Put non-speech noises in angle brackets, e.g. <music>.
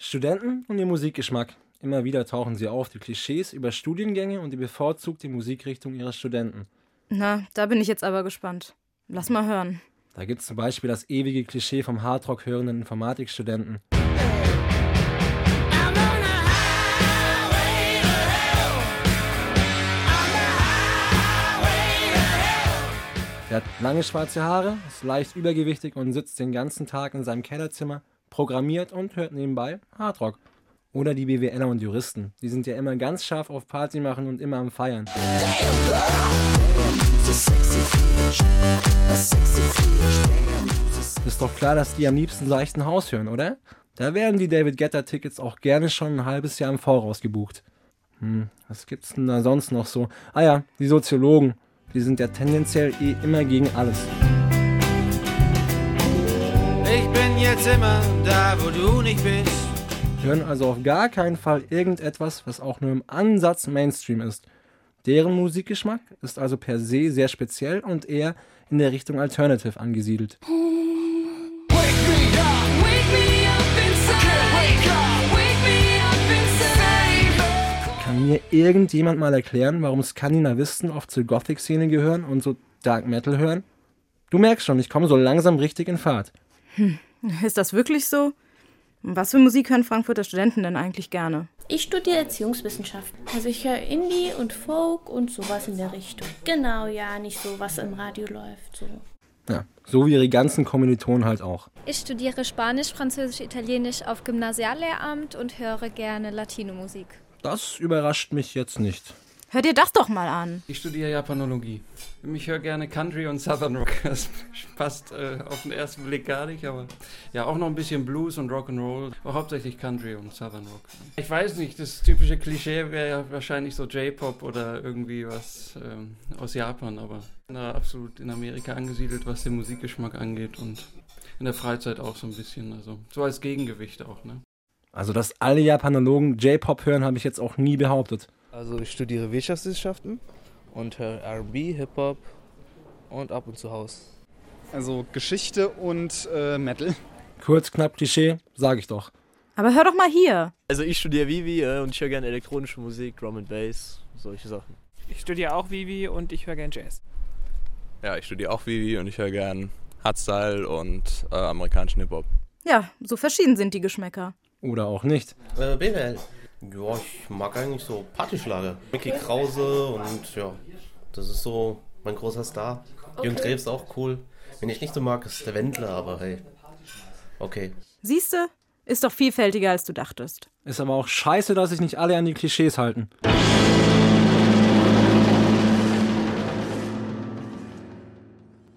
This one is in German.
Studenten und ihr Musikgeschmack. Immer wieder tauchen sie auf, die Klischees über Studiengänge und die bevorzugte Musikrichtung ihrer Studenten. Na, da bin ich jetzt aber gespannt. Lass mal hören. Da gibt es zum Beispiel das ewige Klischee vom Hardrock hörenden Informatikstudenten. Der hat lange schwarze Haare, ist leicht übergewichtig und sitzt den ganzen Tag in seinem Kellerzimmer, programmiert und hört nebenbei Hardrock. Oder die BWLer und Juristen. Die sind ja immer ganz scharf auf Party machen und immer am Feiern. Ist doch klar, dass die am liebsten seichten Haus hören, oder? Da werden die David Getter Tickets auch gerne schon ein halbes Jahr im Voraus gebucht. Hm, was gibt's denn da sonst noch so? Ah ja, die Soziologen. Die sind ja tendenziell eh immer gegen alles. Ich bin jetzt immer da, wo du nicht bist. Hören also auf gar keinen Fall irgendetwas, was auch nur im Ansatz Mainstream ist. Deren Musikgeschmack ist also per se sehr speziell und eher in der Richtung Alternative angesiedelt. Kann mir irgendjemand mal erklären, warum Skandinavisten oft zur Gothic-Szene gehören und so Dark Metal hören? Du merkst schon, ich komme so langsam richtig in Fahrt. Hm, ist das wirklich so? Was für Musik hören Frankfurter Studenten denn eigentlich gerne? Ich studiere Erziehungswissenschaften. Also ich höre Indie und Folk und sowas in der Richtung. Genau, ja, nicht so, was im Radio läuft. So. Ja, so wie ihre ganzen Kommilitonen halt auch. Ich studiere Spanisch, Französisch, Italienisch auf Gymnasiallehramt und höre gerne Latino-Musik. Das überrascht mich jetzt nicht. Hör dir das doch mal an. Ich studiere Japanologie. Ich höre gerne Country und Southern Rock. <laughs> Das passt äh, auf den ersten Blick gar nicht, aber ja, auch noch ein bisschen Blues und Rock'n'Roll. Aber hauptsächlich Country und Southern Rock. Ich weiß nicht, das typische Klischee wäre ja wahrscheinlich so J-Pop oder irgendwie was ähm, aus Japan, aber na, absolut in Amerika angesiedelt, was den Musikgeschmack angeht und in der Freizeit auch so ein bisschen. Also so als Gegengewicht auch, ne? Also, dass alle Japanologen J-Pop hören, habe ich jetzt auch nie behauptet. Also, ich studiere Wirtschaftswissenschaften und höre RB, Hip-Hop und ab und zu Haus. Also Geschichte und äh, Metal. Kurz, knapp, Klischee, sage ich doch. Aber hör doch mal hier. Also ich studiere Vivi äh, und ich höre gerne elektronische Musik, Drum and Bass, solche Sachen. Ich studiere auch Vivi und ich höre gerne Jazz. Ja, ich studiere auch Vivi und ich höre gerne Hardstyle und äh, amerikanischen Hip-Hop. Ja, so verschieden sind die Geschmäcker. Oder auch nicht. Äh, BWL. Ja, ich mag eigentlich so Partyschlager. Mickey Krause und ja, das ist so mein großer Star. Okay. Jürgen Drews ist auch cool. Wen ich nicht so mag, ist der Wendler, aber hey. Okay. Siehste, ist doch vielfältiger als du dachtest. Ist aber auch scheiße, dass sich nicht alle an die Klischees halten.